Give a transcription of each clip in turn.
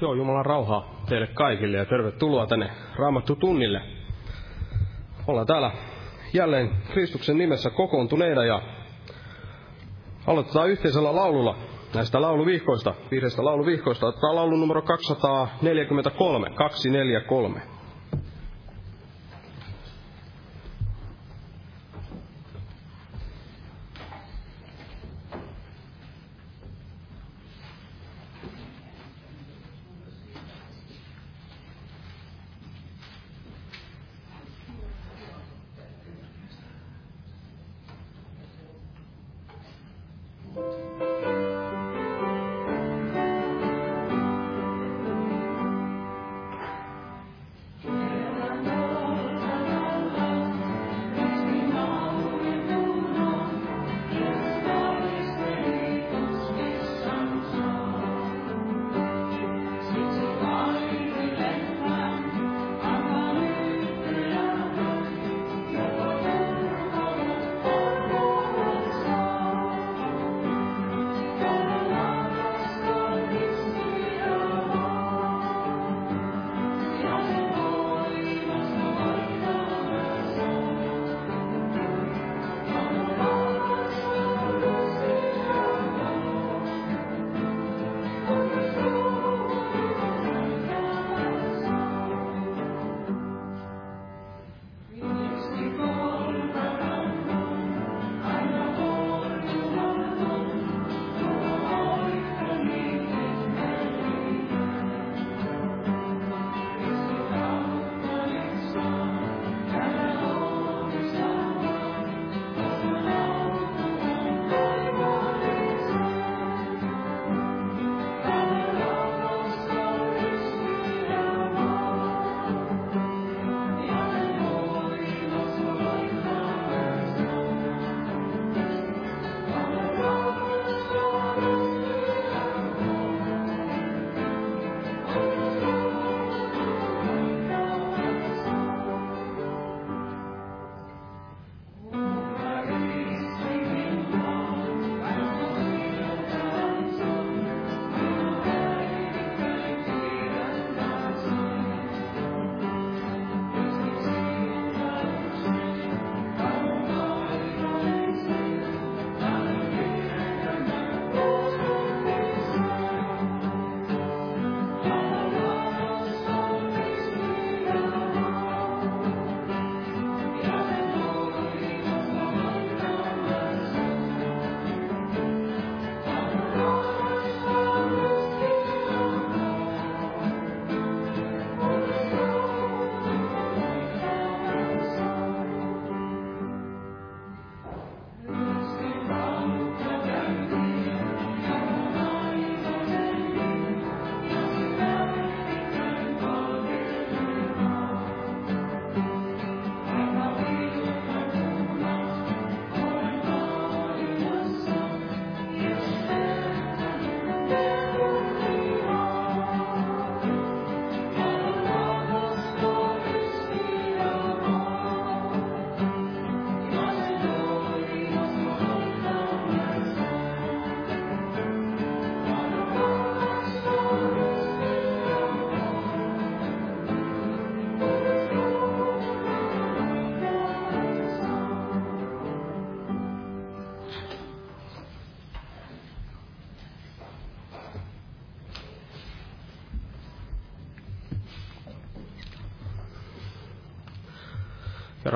Joo, Jumalan rauhaa teille kaikille ja tervetuloa tänne Raamattu tunnille. Ollaan täällä jälleen Kristuksen nimessä kokoontuneina ja aloitetaan yhteisellä laululla näistä lauluvihkoista, viidestä lauluvihkoista. Otetaan laulu numero 243, 243.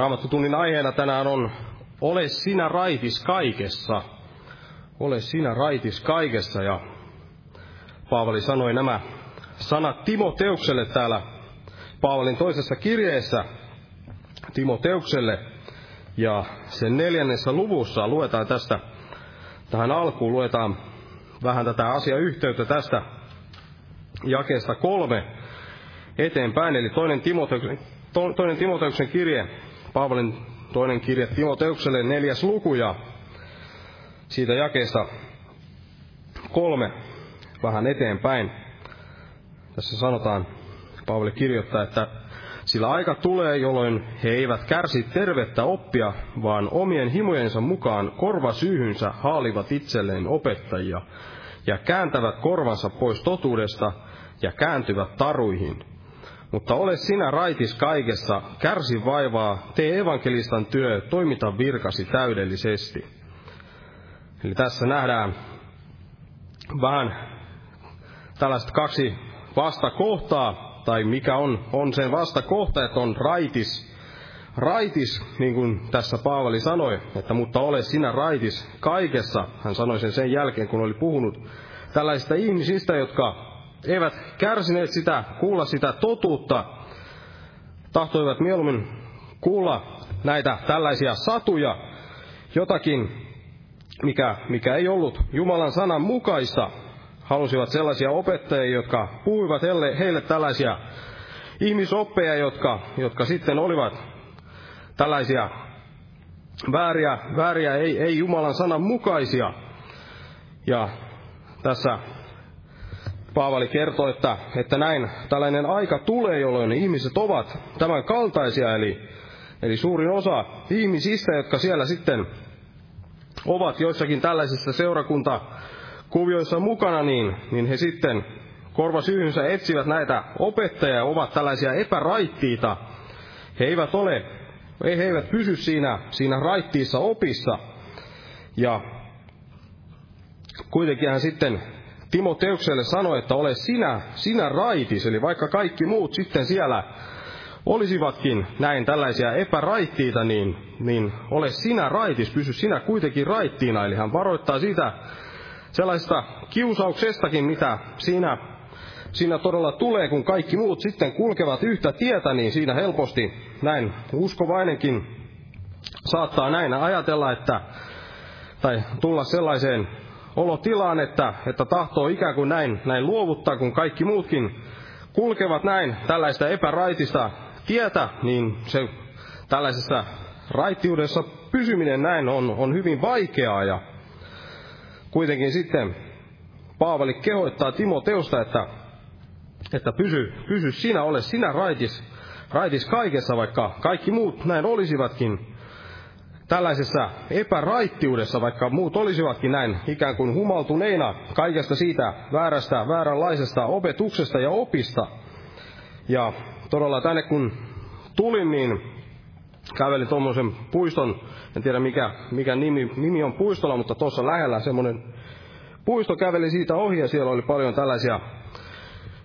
raamattutunnin aiheena tänään on Ole sinä raitis kaikessa. Ole sinä raitis kaikessa. Ja Paavali sanoi nämä sanat Timoteukselle täällä Paavalin toisessa kirjeessä Timoteukselle. Ja sen neljännessä luvussa luetaan tästä, tähän alkuun luetaan vähän tätä asiayhteyttä tästä jakeesta kolme eteenpäin. Eli toinen Timoteuksen, toinen Timoteuksen kirje Paavalin toinen kirja Timoteukselle neljäs luku ja siitä jakeesta kolme vähän eteenpäin. Tässä sanotaan, Paavali kirjoittaa, että sillä aika tulee, jolloin he eivät kärsi tervettä oppia, vaan omien himojensa mukaan korvasyyhynsä haalivat itselleen opettajia ja kääntävät korvansa pois totuudesta ja kääntyvät taruihin. Mutta ole sinä raitis kaikessa, kärsi vaivaa, tee evankelistan työ, toimita virkasi täydellisesti. Eli tässä nähdään vähän tällaiset kaksi vastakohtaa, tai mikä on, on sen vastakohta, että on raitis, raitis, niin kuin tässä Paavali sanoi, että mutta ole sinä raitis kaikessa. Hän sanoi sen sen jälkeen, kun oli puhunut tällaisista ihmisistä, jotka eivät kärsineet sitä, kuulla sitä totuutta, tahtoivat mieluummin kuulla näitä tällaisia satuja, jotakin, mikä, mikä ei ollut Jumalan sanan mukaista. Halusivat sellaisia opettajia, jotka puhuivat heille, heille tällaisia ihmisoppeja, jotka, jotka sitten olivat tällaisia vääriä, vääriä ei, ei Jumalan sanan mukaisia. Ja tässä Paavali kertoo, että, että näin tällainen aika tulee, jolloin ihmiset ovat tämän kaltaisia, eli, eli suurin osa ihmisistä, jotka siellä sitten ovat joissakin tällaisissa seurakuntakuvioissa mukana, niin, niin he sitten korvasyyhynsä etsivät näitä opettajia, ovat tällaisia epäraittiita. He eivät ole, he eivät pysy siinä, siinä raittiissa opissa. Ja kuitenkin hän sitten Timoteukselle sanoi, että ole sinä, sinä raitis, eli vaikka kaikki muut sitten siellä olisivatkin näin tällaisia epäraittiita, niin, niin ole sinä raitis, pysy sinä kuitenkin raittiina. Eli hän varoittaa sitä sellaista kiusauksestakin, mitä siinä, siinä todella tulee, kun kaikki muut sitten kulkevat yhtä tietä, niin siinä helposti näin uskovainenkin saattaa näin ajatella, että tai tulla sellaiseen olotilaan, että, että tahtoo ikään kuin näin, näin luovuttaa, kun kaikki muutkin kulkevat näin tällaista epäraitista tietä, niin se tällaisessa raittiudessa pysyminen näin on, on hyvin vaikeaa. Ja kuitenkin sitten Paavali kehoittaa Timoteusta, että, että pysy, pysy sinä, ole sinä raitis, raitis kaikessa, vaikka kaikki muut näin olisivatkin tällaisessa epäraittiudessa, vaikka muut olisivatkin näin ikään kuin humaltuneina kaikesta siitä väärästä, vääränlaisesta opetuksesta ja opista. Ja todella tänne kun tulin, niin kävelin tuommoisen puiston, en tiedä mikä, mikä nimi, nimi on puistolla, mutta tuossa lähellä semmoinen puisto käveli siitä ohi ja siellä oli paljon tällaisia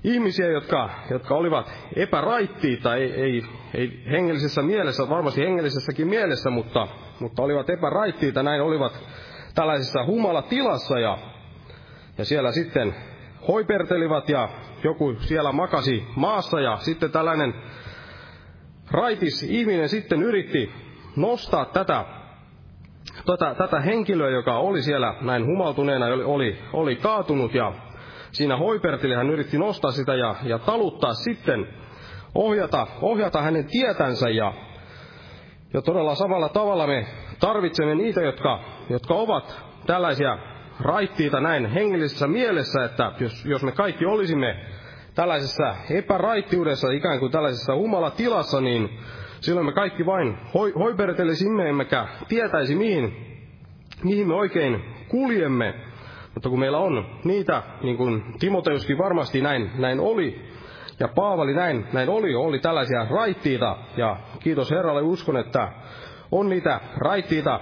ihmisiä, jotka, jotka olivat epäraittiita, ei, ei, ei hengellisessä mielessä, varmasti hengellisessäkin mielessä, mutta mutta olivat epäraittiita, näin olivat tällaisessa humalatilassa ja, ja siellä sitten hoipertelivat ja joku siellä makasi maassa ja sitten tällainen raitis ihminen sitten yritti nostaa tätä, tätä, tätä henkilöä, joka oli siellä näin humaltuneena, oli, oli, oli kaatunut ja siinä hoiperteli, hän yritti nostaa sitä ja, ja taluttaa sitten, ohjata, ohjata hänen tietänsä ja ja todella samalla tavalla me tarvitsemme niitä, jotka, jotka ovat tällaisia raittiita näin hengellisessä mielessä, että jos, jos me kaikki olisimme tällaisessa epäraittiudessa, ikään kuin tällaisessa humalatilassa, niin silloin me kaikki vain hoi, hoipertelisimme, emmekä tietäisi mihin, mihin me oikein kuljemme. Mutta kun meillä on niitä, niin kuin Timoteuskin varmasti näin, näin oli, ja Paavali näin, näin oli, oli tällaisia raittiita, ja kiitos Herralle uskon, että on niitä raittiita.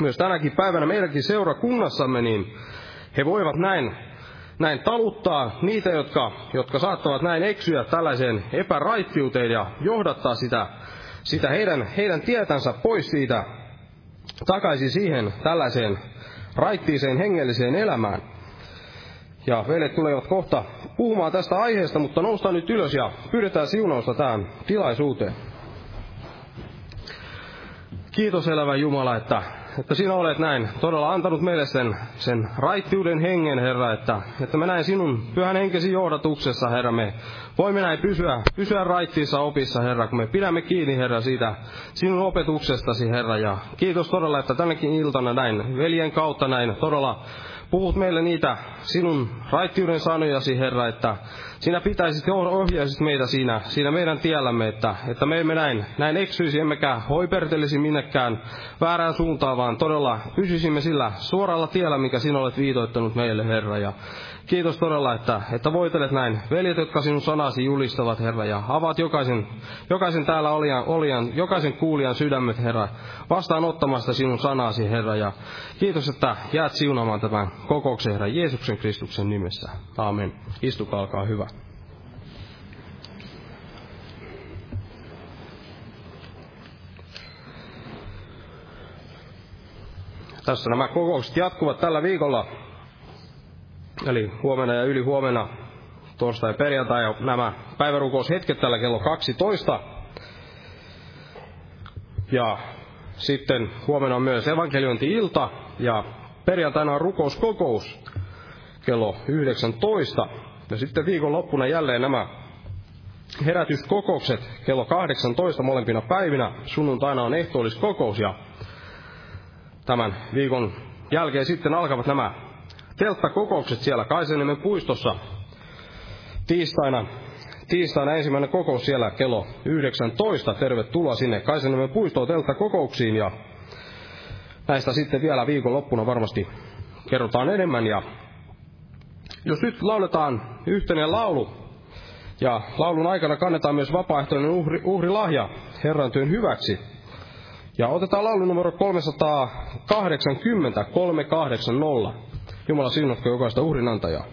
Myös tänäkin päivänä meidänkin seurakunnassamme, niin he voivat näin, näin taluttaa niitä, jotka, jotka saattavat näin eksyä tällaiseen epäraittiuteen ja johdattaa sitä, sitä heidän, heidän tietänsä pois siitä takaisin siihen tällaiseen raittiiseen hengelliseen elämään. Ja veljet tulevat kohta puhumaan tästä aiheesta, mutta noustaan nyt ylös ja pyydetään siunausta tähän tilaisuuteen. Kiitos elävä Jumala, että, että sinä olet näin. Todella antanut meille sen, sen raittiuden hengen, Herra, että, että me näin sinun pyhän henkesi johdatuksessa, Herra, me voimme näin pysyä, pysyä raittiissa opissa, Herra, kun me pidämme kiinni, Herra, siitä sinun opetuksestasi, Herra, ja kiitos todella, että tänäkin iltana näin veljen kautta näin todella puhut meille niitä sinun raittiuden sanojasi, Herra, että sinä pitäisit ja ohjaisit meitä siinä, siinä meidän tiellämme, että, että me emme näin, näin eksyisi, emmekä hoipertelisi minnekään väärään suuntaan, vaan todella pysyisimme sillä suoralla tiellä, mikä sinä olet viitoittanut meille, Herra. Ja Kiitos todella, että, että voitelet näin veljet, jotka sinun sanasi julistavat, Herra, ja avaat jokaisen, jokaisen täällä olijan, olijan, jokaisen kuulijan sydämet, Herra, vastaanottamasta sinun sanasi, Herra, ja kiitos, että jäät siunaamaan tämän kokouksen, Herra, Jeesuksen Kristuksen nimessä. Aamen. Istukaa, alkaa hyvä. Tässä nämä kokoukset jatkuvat tällä viikolla eli huomenna ja yli huomenna, torstai ja perjantai, ja nämä päivärukoushetket tällä kello 12. Ja sitten huomenna on myös evankeliointi-ilta, ja perjantaina on rukouskokous kello 19. Ja sitten viikonloppuna jälleen nämä herätyskokoukset kello 18 molempina päivinä. Sunnuntaina on ehtoolliskokous ja tämän viikon jälkeen sitten alkavat nämä telttakokoukset siellä Kaisaniemen puistossa tiistaina. Tiistaina ensimmäinen kokous siellä kello 19. Tervetuloa sinne Kaisaniemen puistoon telttakokouksiin ja näistä sitten vielä viikonloppuna varmasti kerrotaan enemmän. Ja jos nyt lauletaan yhteinen laulu, ja laulun aikana kannetaan myös vapaaehtoinen uhri, uhrilahja Herran työn hyväksi. Ja otetaan laulu numero 380, 380. Jumala siunatko jokaista uhrinantajaa.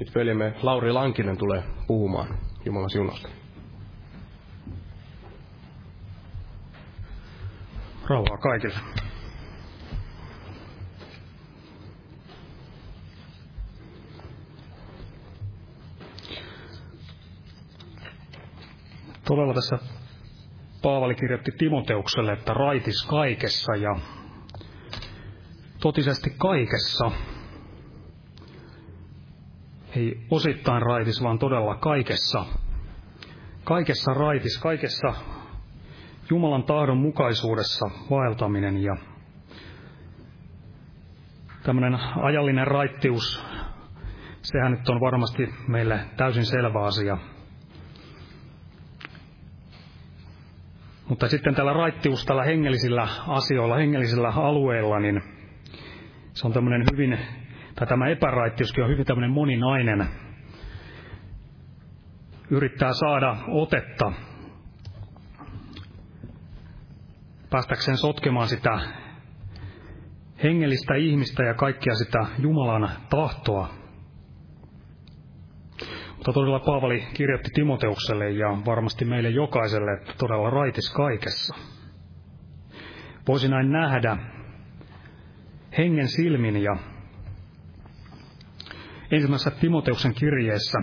Nyt veljemme Lauri Lankinen tulee puhumaan Jumalan siunasta. Rauhaa kaikille. Todella tässä Paavali kirjoitti Timoteukselle, että raitis kaikessa ja totisesti kaikessa ei osittain raitis, vaan todella kaikessa. Kaikessa raitis, kaikessa Jumalan tahdon mukaisuudessa vaeltaminen ja tämmöinen ajallinen raittius, sehän nyt on varmasti meille täysin selvä asia. Mutta sitten tällä raittius, tällä hengellisillä asioilla, hengellisillä alueilla, niin se on tämmöinen hyvin, tai tämä epäraittiuskin on hyvin tämmöinen moninainen. Yrittää saada otetta päästäkseen sotkemaan sitä hengellistä ihmistä ja kaikkia sitä Jumalan tahtoa. Mutta todella Paavali kirjoitti Timoteukselle ja varmasti meille jokaiselle, että todella raitis kaikessa. Voisi näin nähdä hengen silmin ja ensimmäisessä Timoteuksen kirjeessä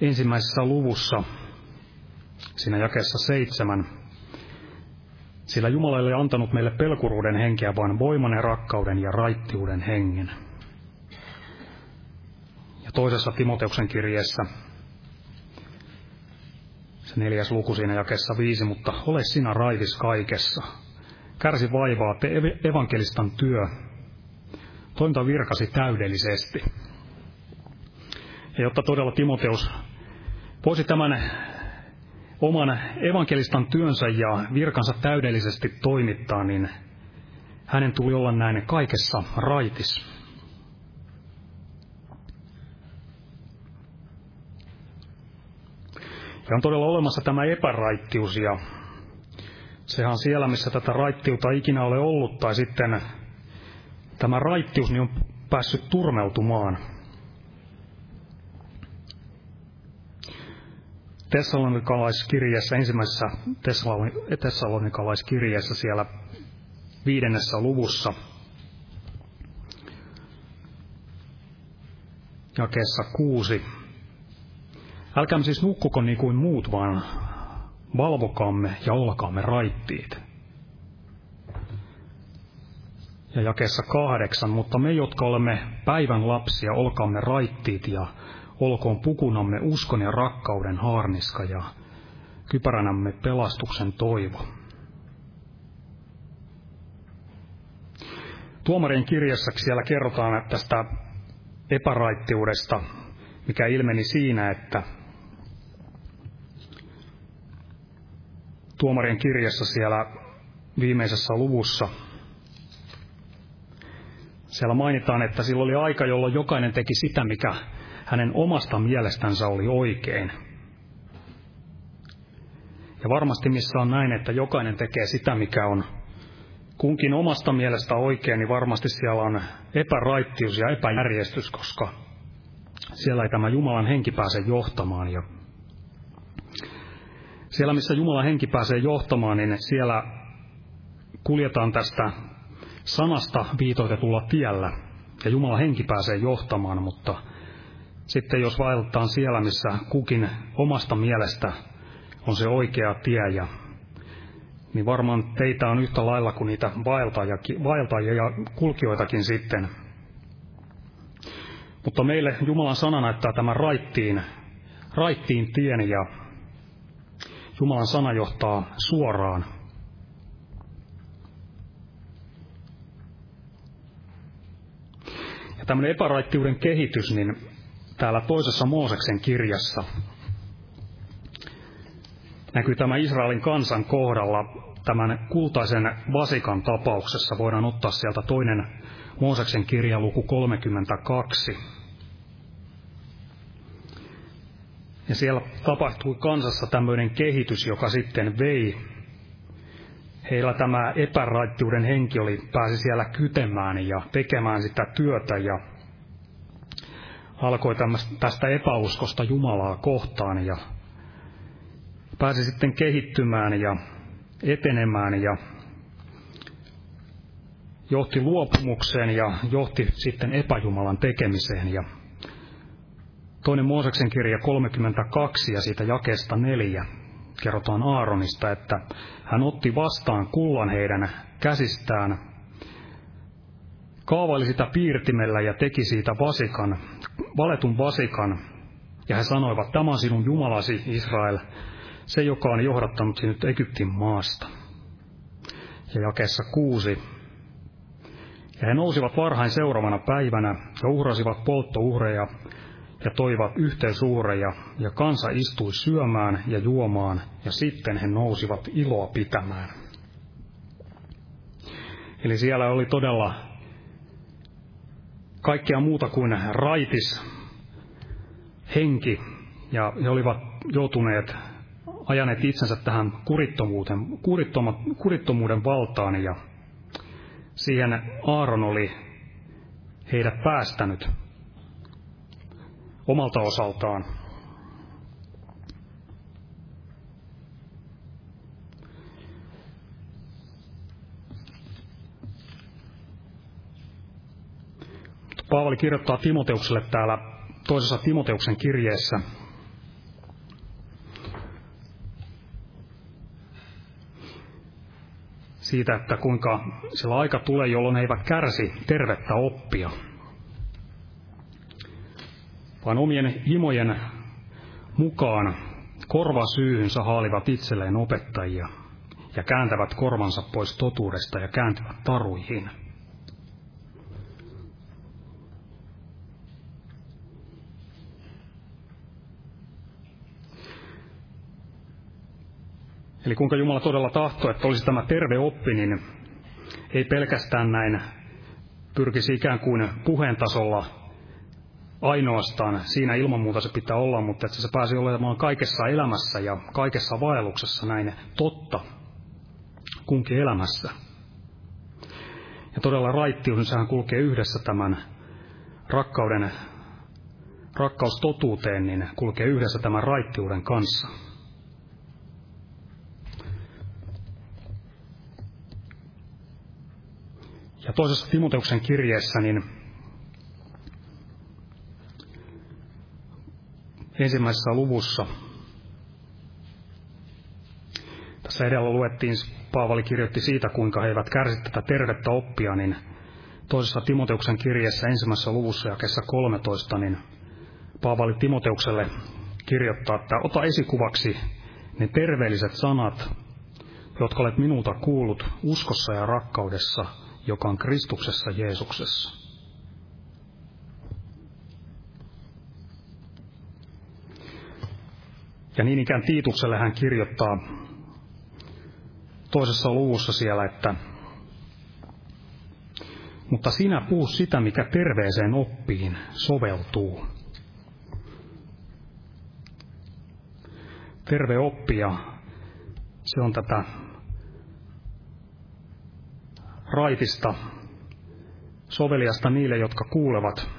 ensimmäisessä luvussa siinä jakeessa seitsemän. Sillä Jumala ei ole antanut meille pelkuruuden henkeä, vaan voiman ja rakkauden ja raittiuden hengen. Ja toisessa Timoteuksen kirjeessä, se neljäs luku siinä jakessa viisi, mutta ole sinä raivis kaikessa. Kärsi vaivaa, te evankelistan työ, toiminta virkasi täydellisesti. Ja jotta todella Timoteus voisi tämän oman evankelistan työnsä ja virkansa täydellisesti toimittaa, niin hänen tuli olla näin kaikessa raitis. Ja on todella olemassa tämä epäraittius ja sehän on siellä, missä tätä raittiutta ikinä ole ollut, tai sitten tämä raittius niin on päässyt turmeltumaan. Tessalonikalaiskirjassa, ensimmäisessä Tessalonikalaiskirjassa siellä viidennessä luvussa, jakeessa kuusi. Älkäämme siis nukkuko niin kuin muut, vaan valvokaamme ja olkaamme raittiit. Ja jakeessa kahdeksan, mutta me, jotka olemme päivän lapsia, olkaamme raittiit ja olkoon pukunamme uskon ja rakkauden haarniska ja kypäränämme pelastuksen toivo. Tuomarien kirjassa siellä kerrotaan tästä epäraittiudesta, mikä ilmeni siinä, että tuomarien kirjassa siellä viimeisessä luvussa siellä mainitaan, että sillä oli aika, jolloin jokainen teki sitä, mikä hänen omasta mielestänsä oli oikein. Ja varmasti missä on näin, että jokainen tekee sitä, mikä on kunkin omasta mielestä oikein, niin varmasti siellä on epäraittius ja epäjärjestys, koska siellä ei tämä Jumalan henki pääse johtamaan. Ja siellä, missä Jumalan henki pääsee johtamaan, niin siellä kuljetaan tästä sanasta viitoitetulla tiellä, ja Jumalan henki pääsee johtamaan, mutta sitten jos vaeltaan siellä, missä kukin omasta mielestä on se oikea tie, ja, niin varmaan teitä on yhtä lailla kuin niitä vaeltajia ja kulkijoitakin sitten. Mutta meille Jumalan sana näyttää tämän raittiin, raittiin tien ja Jumalan sana johtaa suoraan. Tämmöinen epäraittiuden kehitys, niin täällä toisessa Mooseksen kirjassa näkyy tämä Israelin kansan kohdalla tämän kultaisen vasikan tapauksessa. Voidaan ottaa sieltä toinen Mooseksen kirja luku 32. Ja siellä tapahtui kansassa tämmöinen kehitys, joka sitten vei. Heillä tämä epäraittiuden henki oli, pääsi siellä kytemään ja tekemään sitä työtä ja alkoi tästä epäuskosta Jumalaa kohtaan ja pääsi sitten kehittymään ja etenemään ja johti luopumukseen ja johti sitten epäjumalan tekemiseen. Ja toinen Mooseksen kirja 32 ja siitä jakesta neljä kerrotaan Aaronista, että hän otti vastaan kullan heidän käsistään kaavaili sitä piirtimellä ja teki siitä vasikan, valetun vasikan Ja he sanoivat, tämä on sinun Jumalasi, Israel, se, joka on johdattanut sinut Egyptin maasta. Ja jakeessa kuusi. Ja he nousivat varhain seuraavana päivänä ja uhrasivat polttouhreja ja toivat yhteisuhreja, ja kansa istui syömään ja juomaan, ja sitten he nousivat iloa pitämään. Eli siellä oli todella kaikkea muuta kuin raitis henki, ja he olivat joutuneet ajaneet itsensä tähän kurittomuuden, kurittomuuden valtaan, ja siihen Aaron oli heidät päästänyt omalta osaltaan. Paavali kirjoittaa Timoteukselle täällä toisessa Timoteuksen kirjeessä siitä, että kuinka sillä aika tulee, jolloin he eivät kärsi tervettä oppia, vaan omien himojen mukaan korvasyyhynsä haalivat itselleen opettajia ja kääntävät korvansa pois totuudesta ja kääntyvät taruihin. Eli kuinka Jumala todella tahtoo, että olisi tämä terve oppi, niin ei pelkästään näin pyrkisi ikään kuin puheen tasolla ainoastaan. Siinä ilman muuta se pitää olla, mutta että se pääsi olemaan kaikessa elämässä ja kaikessa vaelluksessa näin totta kunkin elämässä. Ja todella raittius, sehän kulkee yhdessä tämän rakkauden, rakkaustotuuteen, niin kulkee yhdessä tämän raittiuden kanssa. Ja toisessa Timoteuksen kirjeessä, niin ensimmäisessä luvussa, tässä edellä luettiin, Paavali kirjoitti siitä, kuinka he eivät kärsi tätä tervettä oppia, niin toisessa Timoteuksen kirjeessä ensimmäisessä luvussa kesä 13, niin Paavali Timoteukselle kirjoittaa, että ota esikuvaksi ne terveelliset sanat, jotka olet minulta kuullut uskossa ja rakkaudessa – joka on Kristuksessa Jeesuksessa. Ja niin ikään Tiitukselle hän kirjoittaa toisessa luvussa siellä, että mutta sinä puhu sitä, mikä terveeseen oppiin soveltuu. Terve oppia, se on tätä raitista, soveliasta niille, jotka kuulevat.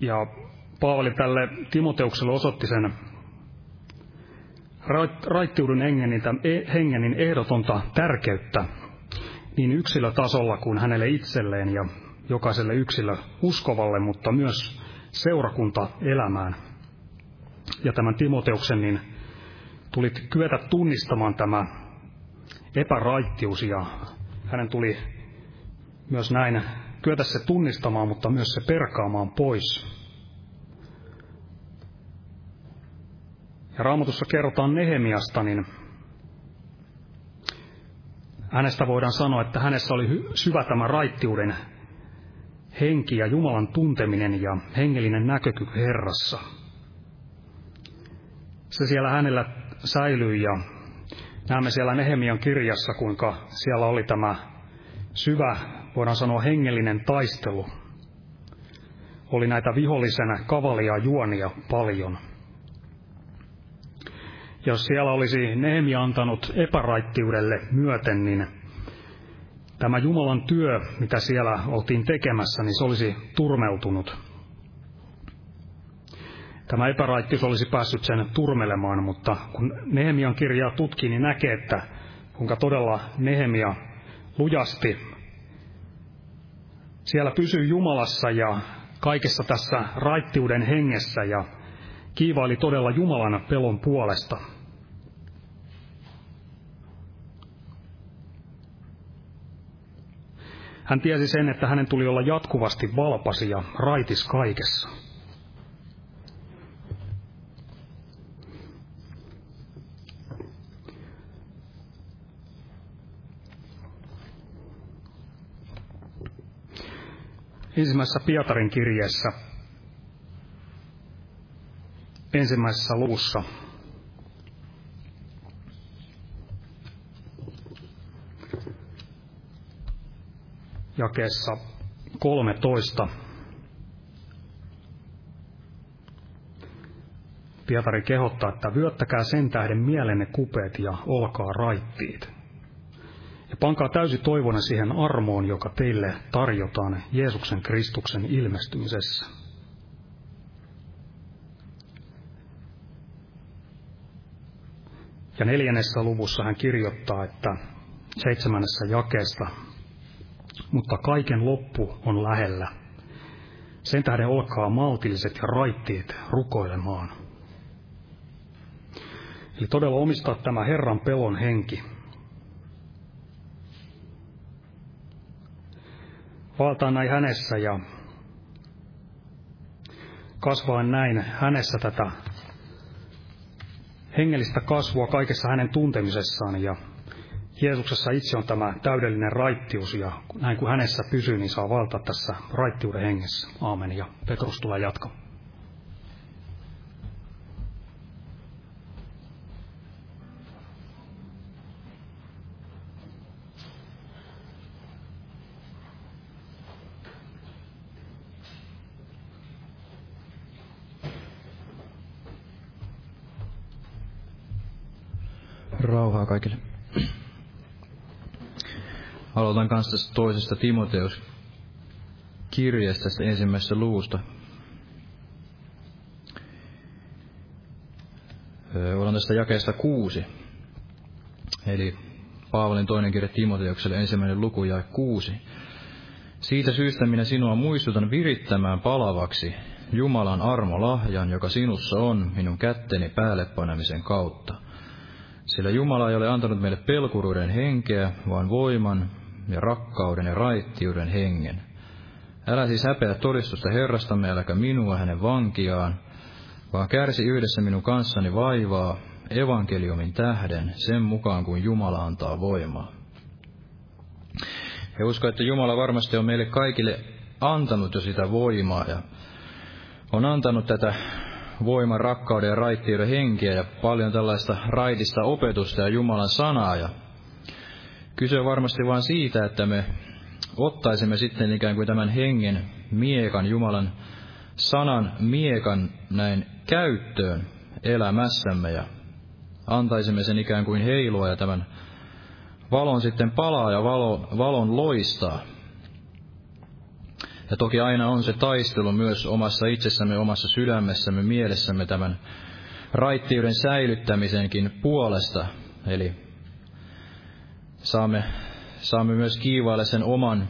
Ja Paavali tälle Timoteukselle osoitti sen raittiuden hengenin, hengenin ehdotonta tärkeyttä niin yksilötasolla kuin hänelle itselleen ja jokaiselle yksilö uskovalle, mutta myös seurakunta elämään. Ja tämän Timoteuksen niin tuli kyetä tunnistamaan tämä epäraittius ja hänen tuli myös näin kyetä se tunnistamaan, mutta myös se perkaamaan pois. Ja raamatussa kerrotaan Nehemiasta, niin hänestä voidaan sanoa, että hänessä oli syvä tämä raittiuden henki ja Jumalan tunteminen ja hengellinen näkökyky Herrassa. Se siellä hänellä säilyi ja Näemme siellä Nehemian kirjassa, kuinka siellä oli tämä syvä, voidaan sanoa hengellinen taistelu. Oli näitä vihollisen kavalia juonia paljon. Jos siellä olisi Nehemia antanut epäraittiudelle myöten, niin tämä Jumalan työ, mitä siellä oltiin tekemässä, niin se olisi turmeltunut. Tämä epäraittius olisi päässyt sen turmelemaan, mutta kun Nehemian kirjaa tutkii, niin näkee, että kuinka todella Nehemia lujasti. Siellä pysyy Jumalassa ja kaikessa tässä raittiuden hengessä ja kiivaili todella Jumalan pelon puolesta. Hän tiesi sen, että hänen tuli olla jatkuvasti valpasi ja raitis kaikessa. ensimmäisessä Pietarin kirjeessä, ensimmäisessä luvussa, jakeessa 13. Pietari kehottaa, että vyöttäkää sen tähden mielenne kupeet ja olkaa raittiit. Ja pankaa täysi toivona siihen armoon, joka teille tarjotaan Jeesuksen Kristuksen ilmestymisessä. Ja neljännessä luvussa hän kirjoittaa, että seitsemännessä jakeesta, mutta kaiken loppu on lähellä. Sen tähden olkaa maltilliset ja raittiit rukoilemaan. Eli todella omistaa tämä Herran pelon henki, valtaa näin hänessä ja kasvaa näin hänessä tätä hengellistä kasvua kaikessa hänen tuntemisessaan ja Jeesuksessa itse on tämä täydellinen raittius ja näin kun hänessä pysyy, niin saa valtaa tässä raittiuden hengessä. Aamen ja Petrus tulee jatkamaan. Aloitan kanssa tästä toisesta Timoteus kirjasta tästä ensimmäisestä luvusta. Olen tästä jakeesta kuusi. Eli Paavalin toinen kirja Timoteukselle ensimmäinen luku ja kuusi. Siitä syystä minä sinua muistutan virittämään palavaksi Jumalan armolahjan, joka sinussa on minun kätteni päälle panemisen kautta – sillä Jumala ei ole antanut meille pelkuruuden henkeä, vaan voiman ja rakkauden ja raittiuden hengen. Älä siis häpeä todistusta Herrastamme, äläkä minua hänen vankiaan, vaan kärsi yhdessä minun kanssani vaivaa evankeliumin tähden sen mukaan, kuin Jumala antaa voimaa. Ja uskon, että Jumala varmasti on meille kaikille antanut jo sitä voimaa ja on antanut tätä voiman, rakkauden ja raittiuden henkiä ja paljon tällaista raitista opetusta ja Jumalan sanaa. Ja kyse on varmasti vain siitä, että me ottaisimme sitten ikään kuin tämän hengen miekan, Jumalan sanan miekan näin käyttöön elämässämme ja antaisimme sen ikään kuin heilua ja tämän valon sitten palaa ja valo, valon loistaa. Ja toki aina on se taistelu myös omassa itsessämme, omassa sydämessämme, mielessämme tämän raittiuden säilyttämisenkin puolesta. Eli saamme, saamme myös kiivailla sen oman,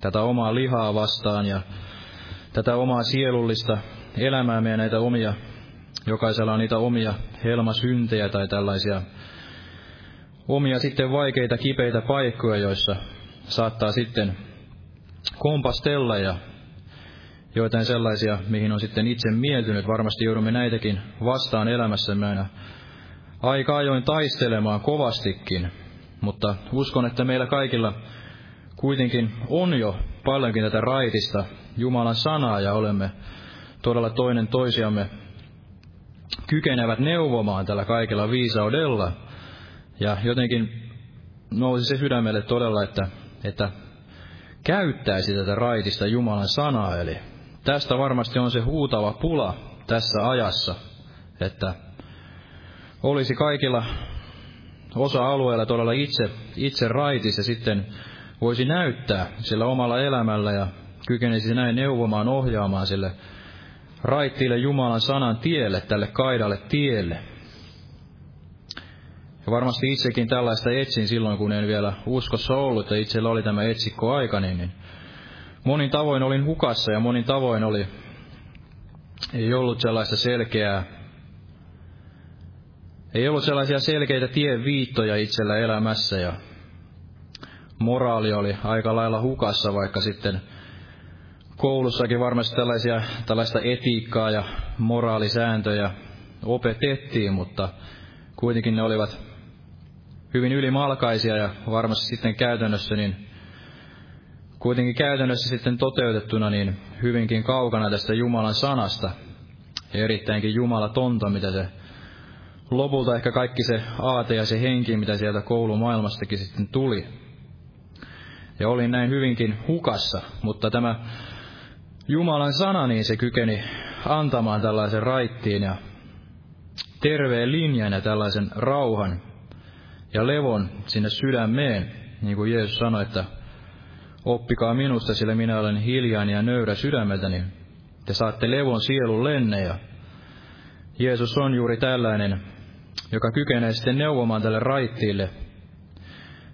tätä omaa lihaa vastaan ja tätä omaa sielullista elämäämme ja näitä omia, jokaisella on niitä omia helmasyntejä tai tällaisia omia sitten vaikeita, kipeitä paikkoja, joissa saattaa sitten kompastella ja joitain sellaisia, mihin on sitten itse mieltynyt. Varmasti joudumme näitäkin vastaan elämässämme aina aika ajoin taistelemaan kovastikin, mutta uskon, että meillä kaikilla kuitenkin on jo paljonkin tätä raitista Jumalan sanaa ja olemme todella toinen toisiamme kykenevät neuvomaan tällä kaikella viisaudella. Ja jotenkin nousi se sydämelle todella, että, että käyttäisi tätä raitista Jumalan sanaa. Eli tästä varmasti on se huutava pula tässä ajassa, että olisi kaikilla osa-alueilla todella itse, itse raitis ja sitten voisi näyttää sillä omalla elämällä ja kykenisi näin neuvomaan, ohjaamaan sille raittiille Jumalan sanan tielle, tälle kaidalle tielle. Ja varmasti itsekin tällaista etsin silloin, kun en vielä uskossa ollut, ja itsellä oli tämä etsikko aika, niin, niin monin tavoin olin hukassa ja monin tavoin oli, ei ollut sellaista selkeää, ei ollut sellaisia selkeitä tieviittoja itsellä elämässä ja moraali oli aika lailla hukassa, vaikka sitten koulussakin varmasti tällaisia, tällaista etiikkaa ja moraalisääntöjä opetettiin, mutta kuitenkin ne olivat hyvin ylimalkaisia ja varmasti sitten käytännössä niin kuitenkin käytännössä sitten toteutettuna niin hyvinkin kaukana tästä Jumalan sanasta. Ja erittäinkin Jumalatonta, mitä se lopulta ehkä kaikki se aate ja se henki, mitä sieltä koulumaailmastakin sitten tuli. Ja olin näin hyvinkin hukassa, mutta tämä Jumalan sana, niin se kykeni antamaan tällaisen raittiin ja terveen linjan ja tällaisen rauhan ja levon sinne sydämeen, niin kuin Jeesus sanoi, että oppikaa minusta, sillä minä olen hiljainen ja nöyrä sydämeltäni. Te saatte levon sielun lenne ja Jeesus on juuri tällainen, joka kykenee sitten neuvomaan tälle raittiille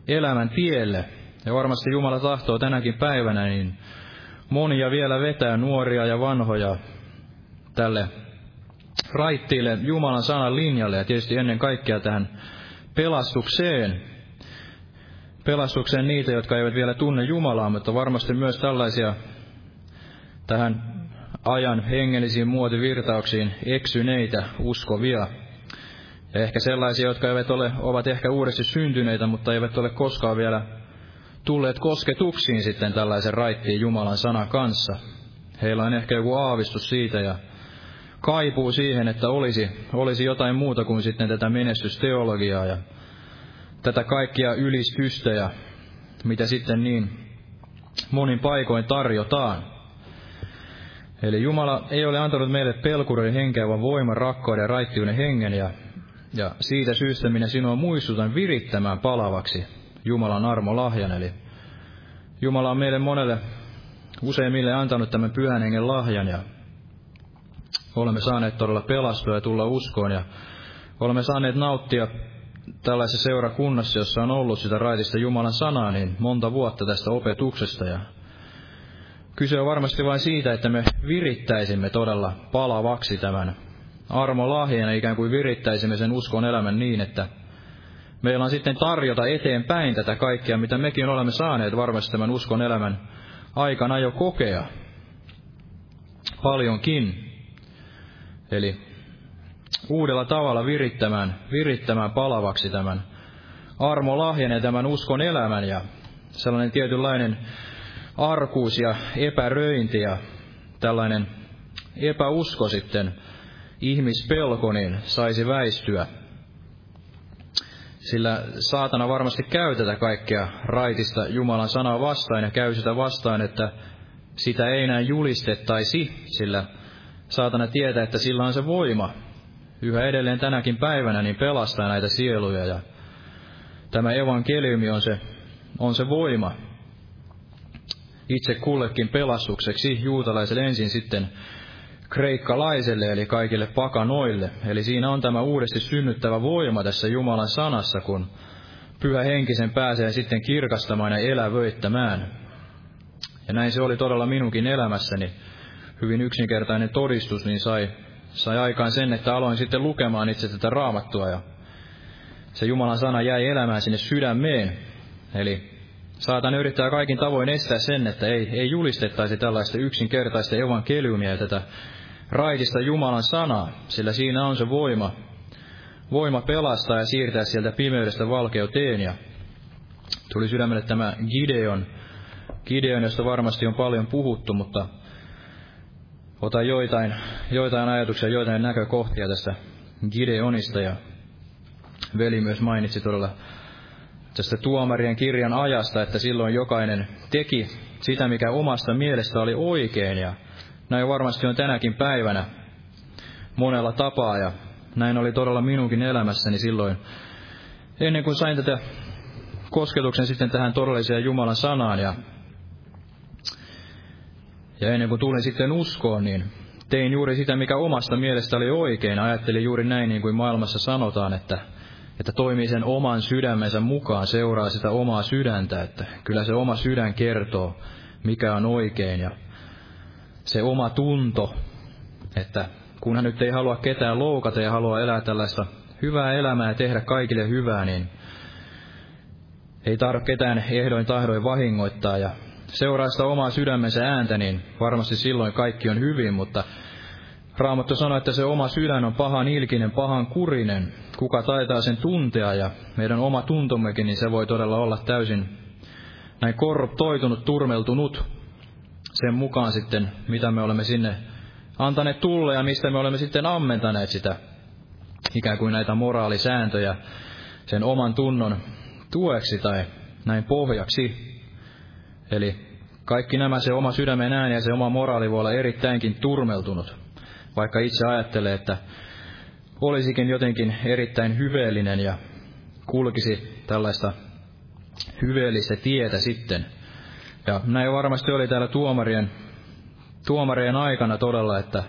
elämän tielle. Ja varmasti Jumala tahtoo tänäkin päivänä, niin monia vielä vetää nuoria ja vanhoja tälle raittiille Jumalan sanan linjalle ja tietysti ennen kaikkea tähän pelastukseen. Pelastukseen niitä, jotka eivät vielä tunne Jumalaa, mutta varmasti myös tällaisia tähän ajan hengellisiin muotivirtauksiin eksyneitä uskovia. Ehkä sellaisia, jotka eivät ole, ovat ehkä uudesti syntyneitä, mutta eivät ole koskaan vielä tulleet kosketuksiin sitten tällaisen raittiin Jumalan sanan kanssa. Heillä on ehkä joku aavistus siitä ja kaipuu siihen, että olisi, olisi jotain muuta kuin sitten tätä menestysteologiaa ja tätä kaikkia ylistystä mitä sitten niin monin paikoin tarjotaan. Eli Jumala ei ole antanut meille pelkureiden henkeä, vaan voiman, rakkauden ja raittiuden hengen, ja, ja siitä syystä minä sinua muistutan virittämään palavaksi Jumalan armo lahjan. Eli Jumala on meille monelle useimmille antanut tämän pyhän hengen lahjan, ja olemme saaneet todella pelastua ja tulla uskoon, ja olemme saaneet nauttia tällaisessa seurakunnassa, jossa on ollut sitä raitista Jumalan sanaa, niin monta vuotta tästä opetuksesta, ja Kyse on varmasti vain siitä, että me virittäisimme todella palavaksi tämän armolahjan ja ikään kuin virittäisimme sen uskon elämän niin, että meillä on sitten tarjota eteenpäin tätä kaikkea, mitä mekin olemme saaneet varmasti tämän uskon elämän aikana jo kokea. Paljonkin. Eli uudella tavalla virittämään, virittämään palavaksi tämän armolahjan ja tämän uskon elämän ja sellainen tietynlainen arkuus ja epäröinti ja tällainen epäusko sitten, ihmispelko, niin saisi väistyä. Sillä saatana varmasti käy tätä kaikkea raitista Jumalan sanaa vastaan ja käy sitä vastaan, että sitä ei enää julistettaisi, sillä saatana tietää, että sillä on se voima yhä edelleen tänäkin päivänä niin pelastaa näitä sieluja ja tämä evankeliumi on se, on se voima, itse kullekin pelastukseksi juutalaiselle ensin sitten kreikkalaiselle eli kaikille pakanoille. Eli siinä on tämä uudesti synnyttävä voima tässä Jumalan sanassa, kun pyhä henkisen pääsee sitten kirkastamaan ja elävöittämään. Ja näin se oli todella minunkin elämässäni. Hyvin yksinkertainen todistus, niin sai, sai aikaan sen, että aloin sitten lukemaan itse tätä raamattua ja se Jumalan sana jäi elämään sinne sydämeen. Eli Saatan yrittää kaikin tavoin estää sen, että ei, ei julistettaisi tällaista yksinkertaista evankeliumia ja tätä raitista Jumalan sanaa, sillä siinä on se voima, voima pelastaa ja siirtää sieltä pimeydestä valkeuteen. Ja tuli sydämelle tämä Gideon, Gideon, josta varmasti on paljon puhuttu, mutta otan joitain, joitain ajatuksia, joitain näkökohtia tästä Gideonista. Ja veli myös mainitsi todella tästä tuomarien kirjan ajasta, että silloin jokainen teki sitä, mikä omasta mielestä oli oikein, ja näin varmasti on tänäkin päivänä monella tapaa, ja näin oli todella minunkin elämässäni silloin, ennen kuin sain tätä kosketuksen sitten tähän todelliseen Jumalan sanaan, ja, ja ennen kuin tulin sitten uskoon, niin tein juuri sitä, mikä omasta mielestä oli oikein. Ajattelin juuri näin, niin kuin maailmassa sanotaan, että että toimii sen oman sydämensä mukaan, seuraa sitä omaa sydäntä, että kyllä se oma sydän kertoo, mikä on oikein ja se oma tunto, että kun hän nyt ei halua ketään loukata ja haluaa elää tällaista hyvää elämää ja tehdä kaikille hyvää, niin ei tarvitse ketään ehdoin tahdoin vahingoittaa ja seuraa sitä omaa sydämensä ääntä, niin varmasti silloin kaikki on hyvin, mutta Raamattu sanoo, että se oma sydän on pahan ilkinen, pahan kurinen. Kuka taitaa sen tuntea ja meidän oma tuntommekin, niin se voi todella olla täysin näin korruptoitunut, turmeltunut sen mukaan sitten, mitä me olemme sinne antaneet tulle ja mistä me olemme sitten ammentaneet sitä ikään kuin näitä moraalisääntöjä sen oman tunnon tueksi tai näin pohjaksi. Eli kaikki nämä, se oma sydämen ääni ja se oma moraali voi olla erittäinkin turmeltunut, vaikka itse ajattelee, että olisikin jotenkin erittäin hyveellinen ja kulkisi tällaista hyveellistä tietä sitten. Ja näin varmasti oli täällä tuomarien, tuomarien aikana todella, että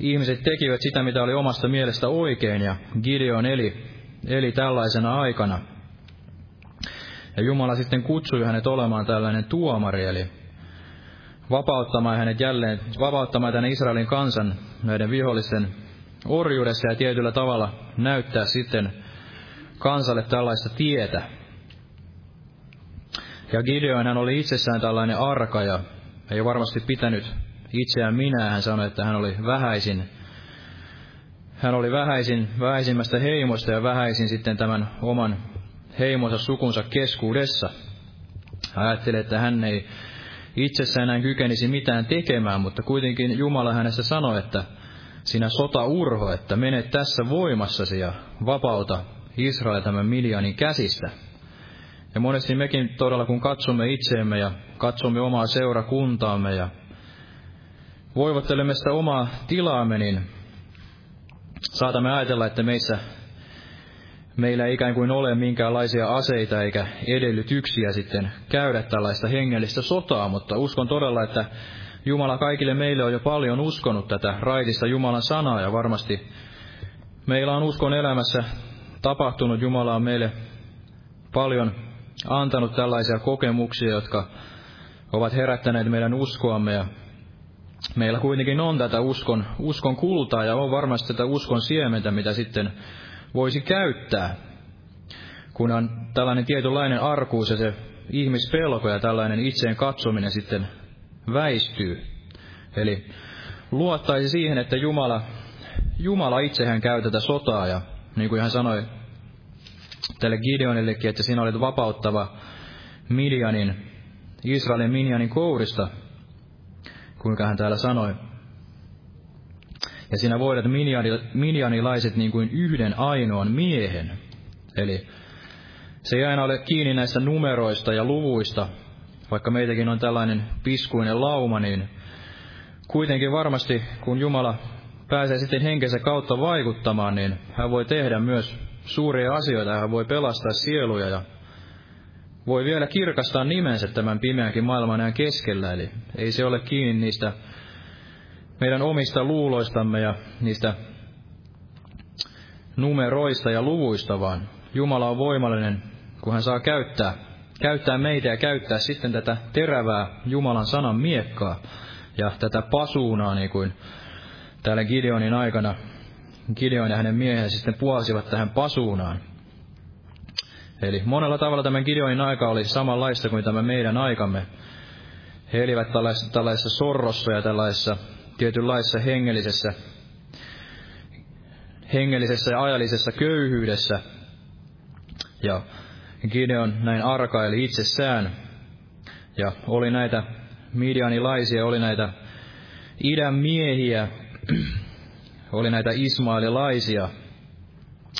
ihmiset tekivät sitä, mitä oli omasta mielestä oikein, ja Gideon eli, eli tällaisena aikana. Ja Jumala sitten kutsui hänet olemaan tällainen tuomari, eli vapauttamaan hänet jälleen, vapauttamaan tänne Israelin kansan näiden vihollisten orjuudessa ja tietyllä tavalla näyttää sitten kansalle tällaista tietä. Ja Gideon hän oli itsessään tällainen arka ja ei varmasti pitänyt itseään minä. Hän sanoi, että hän oli vähäisin. Hän oli vähäisin, vähäisimmästä heimosta ja vähäisin sitten tämän oman heimonsa sukunsa keskuudessa. Hän ajatteli, että hän ei itsessään enää kykenisi mitään tekemään, mutta kuitenkin Jumala hänessä sanoi, että sinä sota urho, että mene tässä voimassasi ja vapauta Israel tämän Midianin käsistä. Ja monesti mekin todella, kun katsomme itseemme ja katsomme omaa seurakuntaamme ja voivottelemme sitä omaa tilaamme, niin saatamme ajatella, että meissä meillä ei ikään kuin ole minkäänlaisia aseita eikä edellytyksiä sitten käydä tällaista hengellistä sotaa, mutta uskon todella, että Jumala kaikille meille on jo paljon uskonut tätä raitista Jumalan sanaa ja varmasti meillä on uskon elämässä tapahtunut. Jumala on meille paljon antanut tällaisia kokemuksia, jotka ovat herättäneet meidän uskoamme ja meillä kuitenkin on tätä uskon, uskon kultaa ja on varmasti tätä uskon siementä, mitä sitten voisi käyttää, kun on tällainen tietynlainen arkuus ja se ihmispelko ja tällainen itseen katsominen sitten väistyy. Eli luottaisi siihen, että Jumala, Jumala itsehän käy tätä sotaa ja niin kuin hän sanoi tälle Gideonillekin, että sinä olet vapauttava Midianin, Israelin Midianin kourista, kuinka hän täällä sanoi. Ja sinä voidat minjanilaiset niin kuin yhden ainoan miehen. Eli se ei aina ole kiinni näistä numeroista ja luvuista, vaikka meitäkin on tällainen piskuinen lauma, niin kuitenkin varmasti, kun Jumala pääsee sitten henkensä kautta vaikuttamaan, niin hän voi tehdä myös suuria asioita, hän voi pelastaa sieluja ja voi vielä kirkastaa nimensä tämän pimeänkin maailman ajan keskellä, eli ei se ole kiinni niistä meidän omista luuloistamme ja niistä numeroista ja luvuista, vaan Jumala on voimallinen, kun hän saa käyttää, käyttää meitä ja käyttää sitten tätä terävää Jumalan sanan miekkaa ja tätä pasuunaa, niin kuin täällä Gideonin aikana Gideon ja hänen miehensä sitten puolsivat tähän pasuunaan. Eli monella tavalla tämän Gideonin aika oli samanlaista kuin tämä meidän aikamme. He elivät tällaisessa, tällaisessa sorrossa ja tällaisessa tietynlaisessa hengellisessä, hengellisessä ja ajallisessa köyhyydessä. Ja Gideon näin arkaili itsessään. Ja oli näitä midianilaisia, oli näitä idän miehiä, oli näitä ismaililaisia,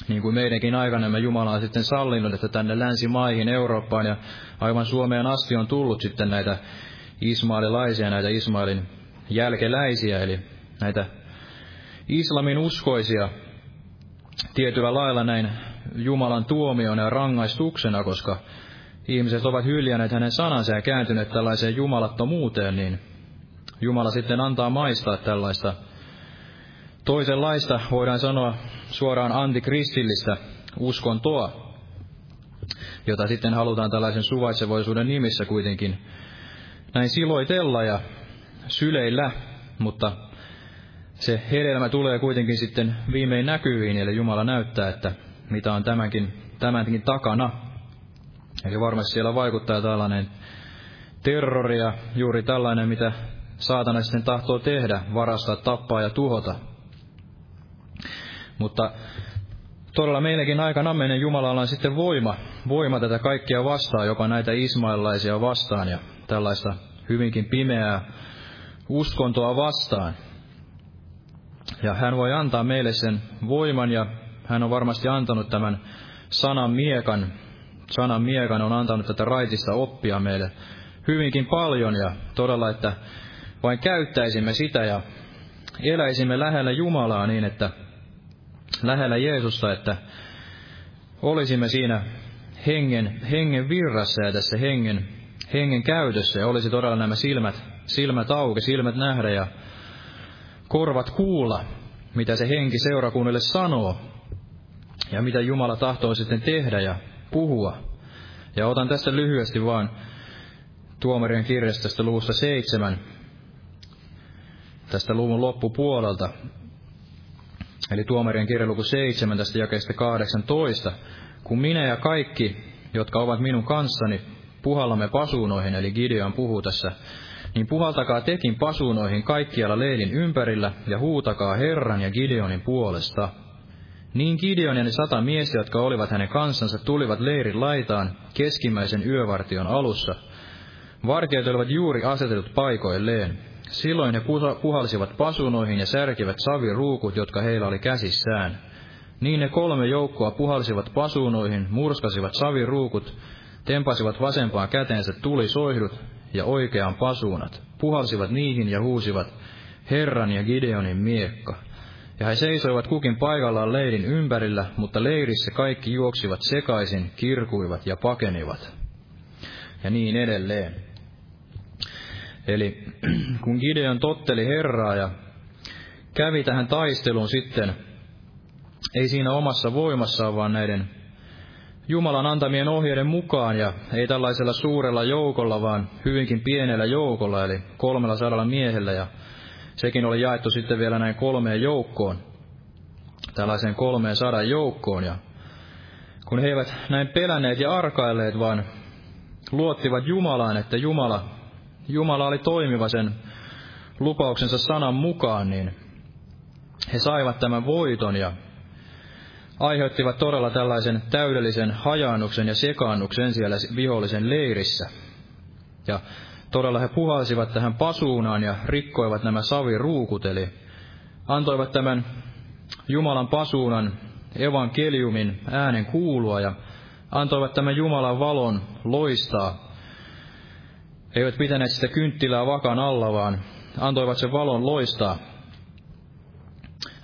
niin kuin meidänkin aikana Jumala on sitten sallinut, että tänne länsimaihin, Eurooppaan ja aivan Suomeen asti on tullut sitten näitä ismaililaisia, näitä Ismailin jälkeläisiä, eli näitä islamin uskoisia. Tietyllä lailla näin Jumalan tuomiona ja rangaistuksena, koska ihmiset ovat hyljänneet hänen sanansa ja kääntyneet tällaiseen jumalattomuuteen, niin Jumala sitten antaa maistaa tällaista toisenlaista, voidaan sanoa suoraan antikristillistä uskontoa, jota sitten halutaan tällaisen suvaitsevaisuuden nimissä kuitenkin näin siloitella ja syleillä, mutta se hedelmä tulee kuitenkin sitten viimein näkyviin, eli Jumala näyttää, että mitä on tämänkin, tämänkin takana. Eli varmasti siellä vaikuttaa tällainen terrori ja juuri tällainen, mitä saatana sitten tahtoo tehdä, varastaa, tappaa ja tuhota. Mutta todella meillekin aikana menen Jumalalla on sitten voima, voima tätä kaikkia vastaan, jopa näitä ismailaisia vastaan ja tällaista hyvinkin pimeää uskontoa vastaan. Ja hän voi antaa meille sen voiman ja hän on varmasti antanut tämän sanan miekan, sanan miekan on antanut tätä raitista oppia meille hyvinkin paljon ja todella, että vain käyttäisimme sitä ja eläisimme lähellä Jumalaa niin, että lähellä Jeesusta, että olisimme siinä hengen, hengen virrassa ja tässä hengen, hengen käytössä ja olisi todella nämä silmät, silmät auki, silmät nähdä ja korvat kuulla, mitä se henki seurakunnille sanoo ja mitä Jumala tahtoo sitten tehdä ja puhua. Ja otan tästä lyhyesti vaan tuomarien kirjasta luvusta seitsemän, tästä luvun loppupuolelta. Eli tuomarien kirja luku seitsemän tästä jakeesta 18. Kun minä ja kaikki, jotka ovat minun kanssani, puhallamme pasuunoihin, eli Gideon puhuu tässä, niin puhaltakaa tekin pasuunoihin kaikkialla leidin ympärillä ja huutakaa Herran ja Gideonin puolesta. Niin Gideon ja ne sata miestä, jotka olivat hänen kansansa, tulivat leirin laitaan keskimmäisen yövartion alussa. Vartijat olivat juuri asetetut paikoilleen. Silloin he puhalsivat pasunoihin ja särkivät saviruukut, jotka heillä oli käsissään. Niin ne kolme joukkoa puhalsivat pasunoihin, murskasivat saviruukut, tempasivat vasempaan käteensä tulisoihdut ja oikeaan pasuunat, puhalsivat niihin ja huusivat, Herran ja Gideonin miekka. Ja he seisoivat kukin paikallaan leirin ympärillä, mutta leirissä kaikki juoksivat sekaisin, kirkuivat ja pakenivat. Ja niin edelleen. Eli kun Gideon totteli Herraa ja kävi tähän taisteluun sitten, ei siinä omassa voimassaan, vaan näiden Jumalan antamien ohjeiden mukaan ja ei tällaisella suurella joukolla, vaan hyvinkin pienellä joukolla, eli kolmella sadalla miehellä. Ja sekin oli jaettu sitten vielä näin kolmeen joukkoon, tällaiseen kolmeen sadan joukkoon. Ja kun he eivät näin pelänneet ja arkailleet, vaan luottivat Jumalaan, että Jumala, Jumala oli toimiva sen lupauksensa sanan mukaan, niin he saivat tämän voiton ja aiheuttivat todella tällaisen täydellisen hajaannuksen ja sekaannuksen siellä vihollisen leirissä. Ja todella he puhalsivat tähän pasuunaan ja rikkoivat nämä saviruukut, eli antoivat tämän Jumalan pasuunan evankeliumin äänen kuulua ja antoivat tämän Jumalan valon loistaa. Eivät pitäneet sitä kynttilää vakan alla, vaan antoivat sen valon loistaa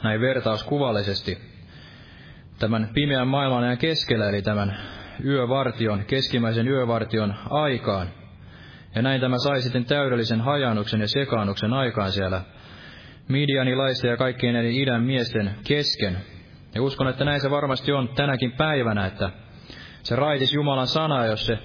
näin vertauskuvallisesti tämän pimeän maailman ajan keskellä, eli tämän yövartion, keskimmäisen yövartion aikaan. Ja näin tämä sai sitten täydellisen hajannuksen ja sekaannuksen aikaan siellä Midianilaisten ja kaikkien näiden idän miesten kesken. Ja uskon, että näin se varmasti on tänäkin päivänä, että se raitis Jumalan sana, jos se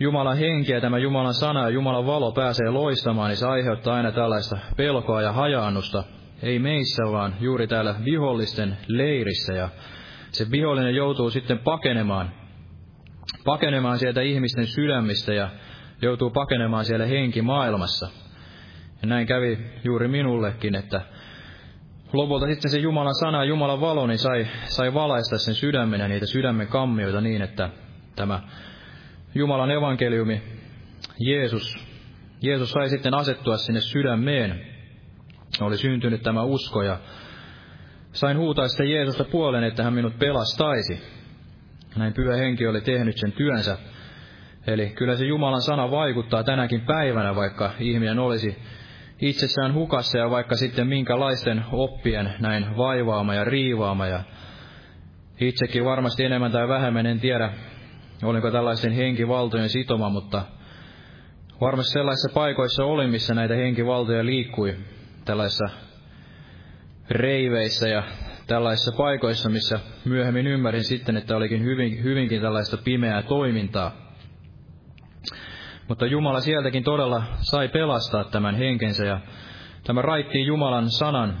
Jumalan henki ja tämä Jumalan sana ja Jumalan valo pääsee loistamaan, niin se aiheuttaa aina tällaista pelkoa ja hajaannusta. Ei meissä, vaan juuri täällä vihollisten leirissä. Ja se vihollinen joutuu sitten pakenemaan, pakenemaan sieltä ihmisten sydämistä ja joutuu pakenemaan siellä henkimaailmassa. Ja näin kävi juuri minullekin, että lopulta sitten se Jumalan sana ja Jumalan valo niin sai, sai valaista sen sydämen ja niitä sydämen kammioita niin, että tämä Jumalan evankeliumi, Jeesus, Jeesus sai sitten asettua sinne sydämeen. Oli syntynyt tämä usko ja sain huutaa sitä Jeesusta puolen, että hän minut pelastaisi. Näin pyhä henki oli tehnyt sen työnsä. Eli kyllä se Jumalan sana vaikuttaa tänäkin päivänä, vaikka ihminen olisi itsessään hukassa ja vaikka sitten minkälaisten oppien näin vaivaama ja riivaama. Ja itsekin varmasti enemmän tai vähemmän en tiedä, olinko tällaisen henkivaltojen sitoma, mutta varmasti sellaisissa paikoissa oli, missä näitä henkivaltoja liikkui, tällaisissa reiveissä ja tällaisissa paikoissa, missä myöhemmin ymmärrin sitten, että olikin hyvin, hyvinkin tällaista pimeää toimintaa. Mutta Jumala sieltäkin todella sai pelastaa tämän henkensä ja tämä raittiin Jumalan sanan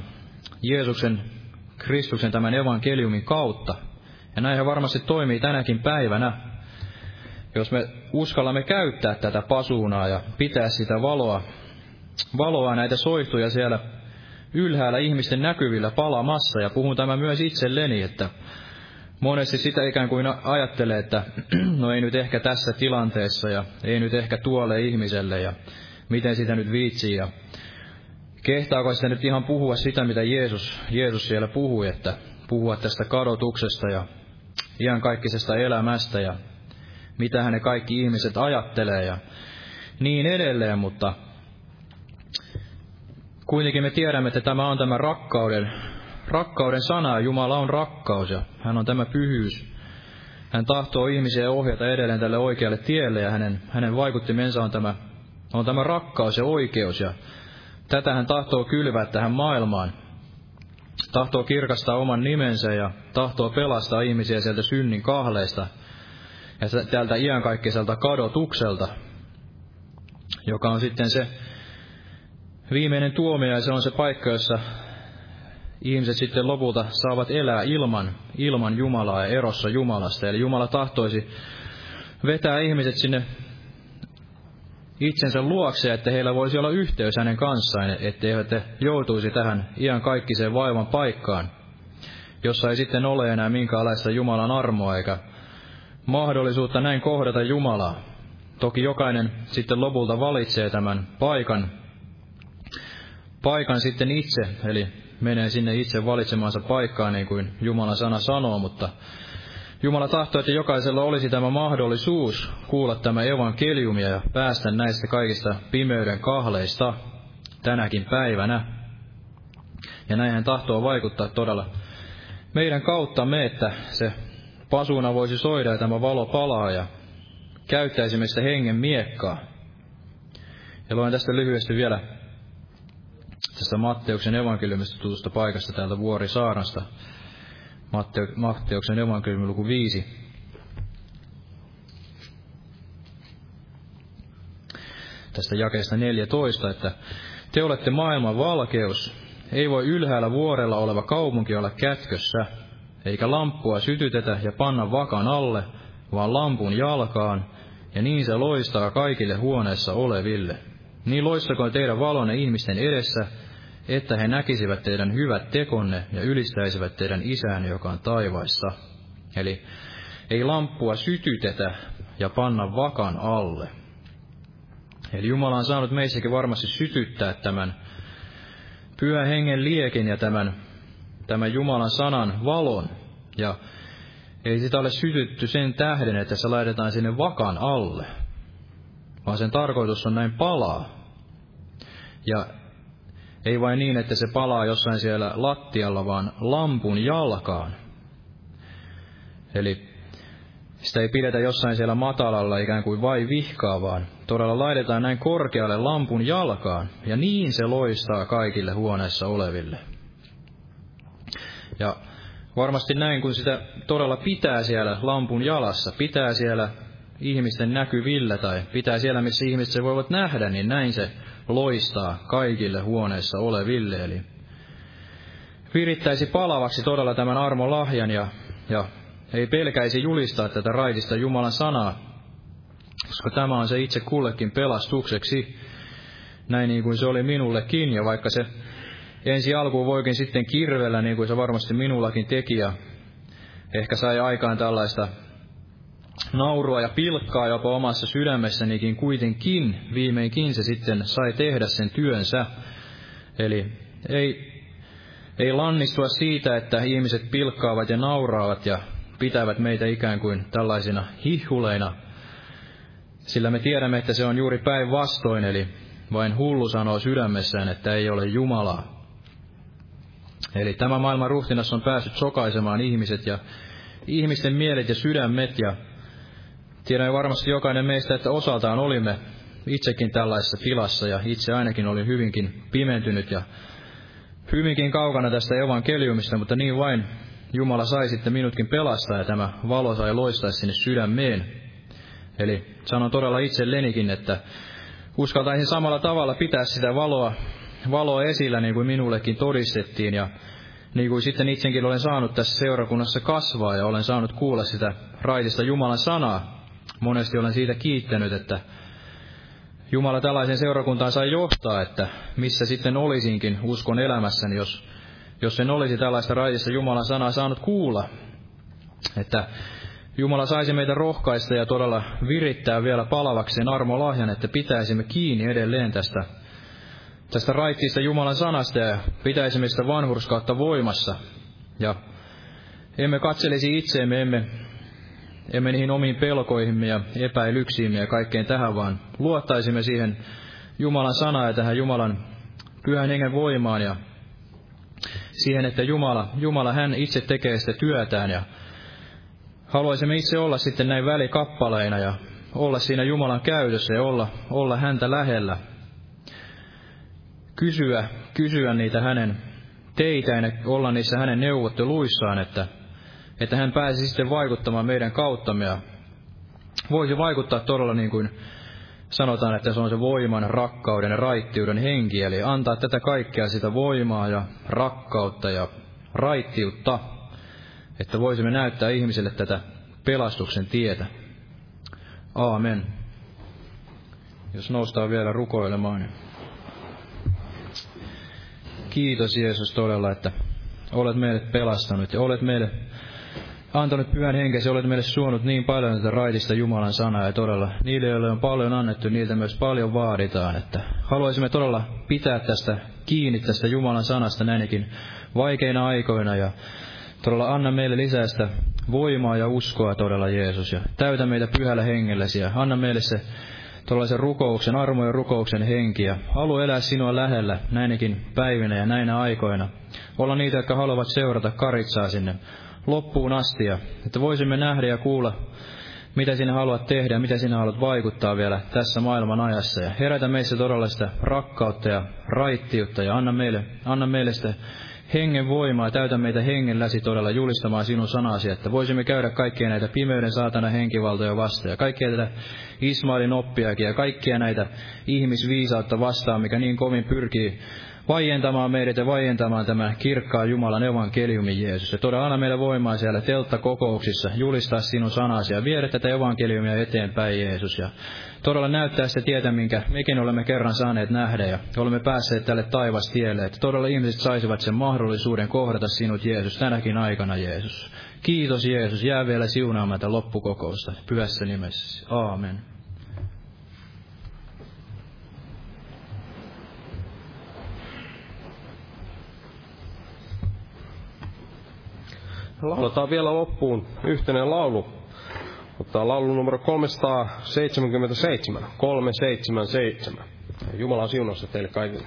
Jeesuksen, Kristuksen tämän evankeliumin kautta. Ja näin hän varmasti toimii tänäkin päivänä. Jos me uskallamme käyttää tätä pasuunaa ja pitää sitä valoa, valoa näitä soihtuja siellä ylhäällä ihmisten näkyvillä palamassa, ja puhun tämä myös itselleni, että monesti sitä ikään kuin ajattelee, että no ei nyt ehkä tässä tilanteessa ja ei nyt ehkä tuolle ihmiselle ja miten sitä nyt viitsii ja kehtaako sitä nyt ihan puhua sitä, mitä Jeesus, Jeesus siellä puhui, että puhua tästä kadotuksesta ja iankaikkisesta elämästä ja mitä ne kaikki ihmiset ajattelee ja niin edelleen, mutta kuitenkin me tiedämme, että tämä on tämä rakkauden, rakkauden sana, Jumala on rakkaus ja hän on tämä pyhyys. Hän tahtoo ihmisiä ohjata edelleen tälle oikealle tielle ja hänen, hänen vaikuttimensa on tämä, on tämä rakkaus ja oikeus ja tätä hän tahtoo kylvää tähän maailmaan. Tahtoo kirkastaa oman nimensä ja tahtoo pelastaa ihmisiä sieltä synnin kahleista ja tältä iänkaikkiselta kadotukselta, joka on sitten se viimeinen tuomio ja se on se paikka, jossa ihmiset sitten lopulta saavat elää ilman, ilman Jumalaa ja erossa Jumalasta. Eli Jumala tahtoisi vetää ihmiset sinne itsensä luokse, että heillä voisi olla yhteys hänen kanssaan, etteivät he joutuisi tähän iän kaikkiseen vaivan paikkaan, jossa ei sitten ole enää minkäänlaista Jumalan armoa eikä mahdollisuutta näin kohdata Jumalaa. Toki jokainen sitten lopulta valitsee tämän paikan, paikan sitten itse, eli menee sinne itse valitsemaansa paikkaan, niin kuin Jumalan sana sanoo, mutta Jumala tahtoo, että jokaisella olisi tämä mahdollisuus kuulla tämä evankeliumia ja päästä näistä kaikista pimeyden kahleista tänäkin päivänä. Ja näin hän tahtoo vaikuttaa todella meidän kauttamme, että se pasuna voisi soida ja tämä valo palaa ja käyttäisimme sitä hengen miekkaa. Ja luen tästä lyhyesti vielä tästä Matteuksen evankeliumista tutusta paikasta täältä Vuorisaarasta. Matteu, Matteuksen evankeliumi luku 5. Tästä jakeesta 14, että te olette maailman valkeus. Ei voi ylhäällä vuorella oleva kaupunki olla kätkössä, eikä lamppua sytytetä ja panna vakan alle, vaan lampun jalkaan, ja niin se loistaa kaikille huoneessa oleville. Niin loistakoon teidän valonne ihmisten edessä, että he näkisivät teidän hyvät tekonne ja ylistäisivät teidän isänne, joka on taivaissa. Eli ei lamppua sytytetä ja panna vakan alle. Eli Jumala on saanut meissäkin varmasti sytyttää tämän pyhän hengen liekin ja tämän, tämän Jumalan sanan valon. Ja ei sitä ole sytytty sen tähden, että se laitetaan sinne vakan alle, vaan sen tarkoitus on näin palaa. Ja ei vain niin, että se palaa jossain siellä lattialla, vaan lampun jalkaan. Eli sitä ei pidetä jossain siellä matalalla ikään kuin vai vihkaa, vaan todella laitetaan näin korkealle lampun jalkaan, ja niin se loistaa kaikille huoneessa oleville. Ja varmasti näin, kun sitä todella pitää siellä lampun jalassa, pitää siellä ihmisten näkyvillä tai pitää siellä, missä ihmiset se voivat nähdä, niin näin se loistaa kaikille huoneessa oleville. Eli virittäisi palavaksi todella tämän armon lahjan ja, ja ei pelkäisi julistaa tätä raidista Jumalan sanaa, koska tämä on se itse kullekin pelastukseksi, näin niin kuin se oli minullekin, ja vaikka se ensi alkuun voikin sitten kirvellä, niin kuin se varmasti minullakin teki, ja ehkä sai aikaan tällaista naurua ja pilkkaa jopa omassa sydämessänikin kuitenkin viimeinkin se sitten sai tehdä sen työnsä. Eli ei, ei lannistua siitä, että ihmiset pilkkaavat ja nauraavat ja pitävät meitä ikään kuin tällaisina hihuleina, sillä me tiedämme, että se on juuri päinvastoin, eli vain hullu sanoo sydämessään, että ei ole Jumalaa. Eli tämä maailman ruhtinas on päässyt sokaisemaan ihmiset ja ihmisten mielet ja sydämet ja Tiedän varmasti jokainen meistä, että osaltaan olimme itsekin tällaisessa tilassa ja itse ainakin olin hyvinkin pimentynyt ja hyvinkin kaukana tästä evankeliumista, mutta niin vain Jumala sai sitten minutkin pelastaa ja tämä valo sai loistaa sinne sydämeen. Eli sanon todella itsellenikin, että uskaltaisin samalla tavalla pitää sitä valoa, valoa esillä niin kuin minullekin todistettiin ja niin kuin sitten itsekin olen saanut tässä seurakunnassa kasvaa ja olen saanut kuulla sitä raitista Jumalan sanaa, monesti olen siitä kiittänyt, että Jumala tällaisen seurakuntaan sai johtaa, että missä sitten olisinkin uskon elämässäni, jos, jos en olisi tällaista raidissa Jumalan sanaa saanut kuulla. Että Jumala saisi meitä rohkaista ja todella virittää vielä palavakseen armolahjan, että pitäisimme kiinni edelleen tästä, tästä raittiista Jumalan sanasta ja pitäisimme sitä vanhurskautta voimassa. Ja emme katselisi itseemme, emme, emme niihin omiin pelkoihimme ja epäilyksiimme ja kaikkeen tähän, vaan luottaisimme siihen Jumalan sanaan ja tähän Jumalan pyhän hengen voimaan ja siihen, että Jumala, Jumala hän itse tekee sitä työtään ja haluaisimme itse olla sitten näin välikappaleina ja olla siinä Jumalan käytössä ja olla, olla häntä lähellä. Kysyä, kysyä niitä hänen teitä ja olla niissä hänen neuvotteluissaan, että, että hän pääsi sitten vaikuttamaan meidän kauttamme ja voisi vaikuttaa todella niin kuin sanotaan, että se on se voiman, rakkauden ja raittiuden henki, eli antaa tätä kaikkea sitä voimaa ja rakkautta ja raittiutta että voisimme näyttää ihmiselle tätä pelastuksen tietä. Aamen. Jos noustaan vielä rukoilemaan. Niin kiitos Jeesus todella, että olet meille pelastanut ja olet meille antanut pyhän henkesi, olet meille suonut niin paljon tätä raitista Jumalan sanaa ja todella niille, joille on paljon annettu, niiltä myös paljon vaaditaan, että haluaisimme todella pitää tästä kiinni tästä Jumalan sanasta näinkin vaikeina aikoina ja Todella anna meille lisää sitä voimaa ja uskoa todella Jeesus ja täytä meitä pyhällä hengellesi ja anna meille se tuollaisen rukouksen, armo ja rukouksen henki ja halua elää sinua lähellä näinäkin päivinä ja näinä aikoina. Olla niitä, jotka haluavat seurata karitsaa sinne loppuun asti ja että voisimme nähdä ja kuulla, mitä sinä haluat tehdä ja mitä sinä haluat vaikuttaa vielä tässä maailman ajassa. Ja herätä meissä todella sitä rakkautta ja raittiutta ja anna meille, anna meille sitä hengen voimaa, täytä meitä hengelläsi todella julistamaan sinun sanasi, että voisimme käydä kaikkia näitä pimeyden saatana henkivaltoja vastaan ja kaikkia tätä Ismailin oppiakin ja kaikkia näitä ihmisviisautta vastaan, mikä niin kovin pyrkii vaientamaan meidät ja vaientamaan tämä kirkkaa Jumalan evankeliumi Jeesus. Ja todella anna meille voimaa siellä telttakokouksissa julistaa sinun sanasi ja viedä tätä evankeliumia eteenpäin Jeesus. Ja todella näyttää se tietä, minkä mekin olemme kerran saaneet nähdä ja olemme päässeet tälle taivastielle, että todella ihmiset saisivat sen mahdollisuuden kohdata sinut Jeesus tänäkin aikana Jeesus. Kiitos Jeesus, jää vielä siunaamaan tätä loppukokousta pyhässä nimessä. Aamen. Lauletaan vielä loppuun yhteinen laulu. Ottaa laulu numero 377. 377. Jumalan siunausta teille kaikille.